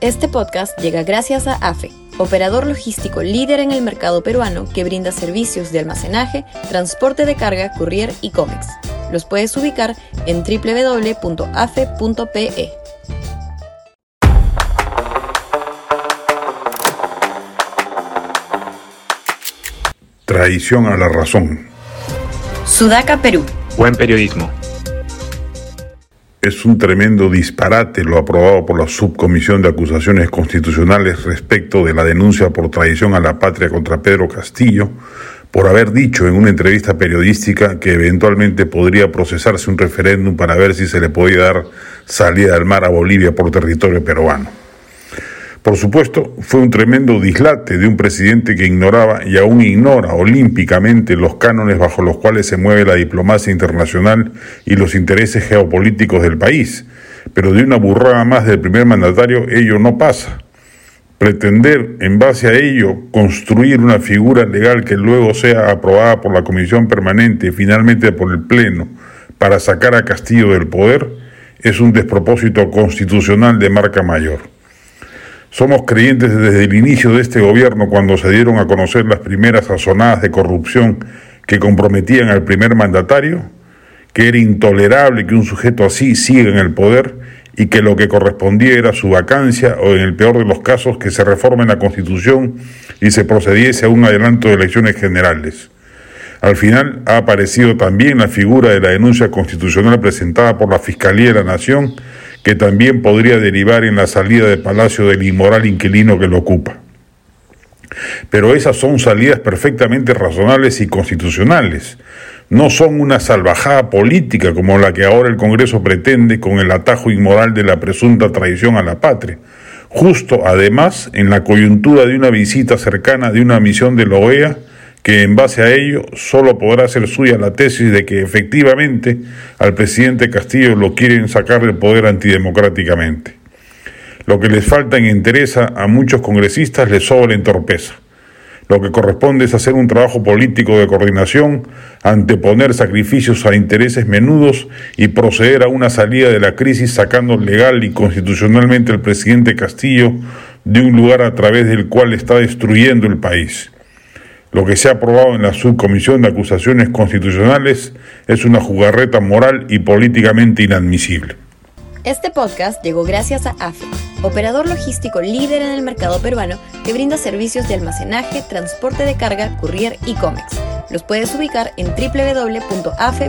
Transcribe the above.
Este podcast llega gracias a AFE, operador logístico líder en el mercado peruano que brinda servicios de almacenaje, transporte de carga, courier y cómics. Los puedes ubicar en www.afe.pe. Traición a la razón. Sudaca, Perú. Buen periodismo. Es un tremendo disparate lo aprobado por la Subcomisión de Acusaciones Constitucionales respecto de la denuncia por traición a la patria contra Pedro Castillo por haber dicho en una entrevista periodística que eventualmente podría procesarse un referéndum para ver si se le podía dar salida al mar a Bolivia por territorio peruano. Por supuesto, fue un tremendo dislate de un presidente que ignoraba y aún ignora olímpicamente los cánones bajo los cuales se mueve la diplomacia internacional y los intereses geopolíticos del país. Pero de una burrada más del primer mandatario ello no pasa. Pretender, en base a ello, construir una figura legal que luego sea aprobada por la Comisión Permanente y finalmente por el Pleno para sacar a Castillo del poder es un despropósito constitucional de marca mayor. Somos creyentes desde el inicio de este gobierno cuando se dieron a conocer las primeras sazonadas de corrupción que comprometían al primer mandatario, que era intolerable que un sujeto así siga en el poder y que lo que correspondía era su vacancia o en el peor de los casos que se reforme la Constitución y se procediese a un adelanto de elecciones generales. Al final ha aparecido también la figura de la denuncia constitucional presentada por la Fiscalía de la Nación que también podría derivar en la salida del palacio del inmoral inquilino que lo ocupa. Pero esas son salidas perfectamente razonables y constitucionales. No son una salvajada política como la que ahora el Congreso pretende con el atajo inmoral de la presunta traición a la patria. Justo además en la coyuntura de una visita cercana de una misión de la OEA que en base a ello solo podrá ser suya la tesis de que efectivamente al presidente Castillo lo quieren sacar del poder antidemocráticamente. Lo que les falta en interesa a muchos congresistas les sobra en torpeza. Lo que corresponde es hacer un trabajo político de coordinación, anteponer sacrificios a intereses menudos y proceder a una salida de la crisis sacando legal y constitucionalmente al presidente Castillo de un lugar a través del cual está destruyendo el país. Lo que se ha aprobado en la subcomisión de acusaciones constitucionales es una jugarreta moral y políticamente inadmisible. Este podcast llegó gracias a AFE, operador logístico líder en el mercado peruano que brinda servicios de almacenaje, transporte de carga, courier y cómics. Los puedes ubicar en www.afe.pe.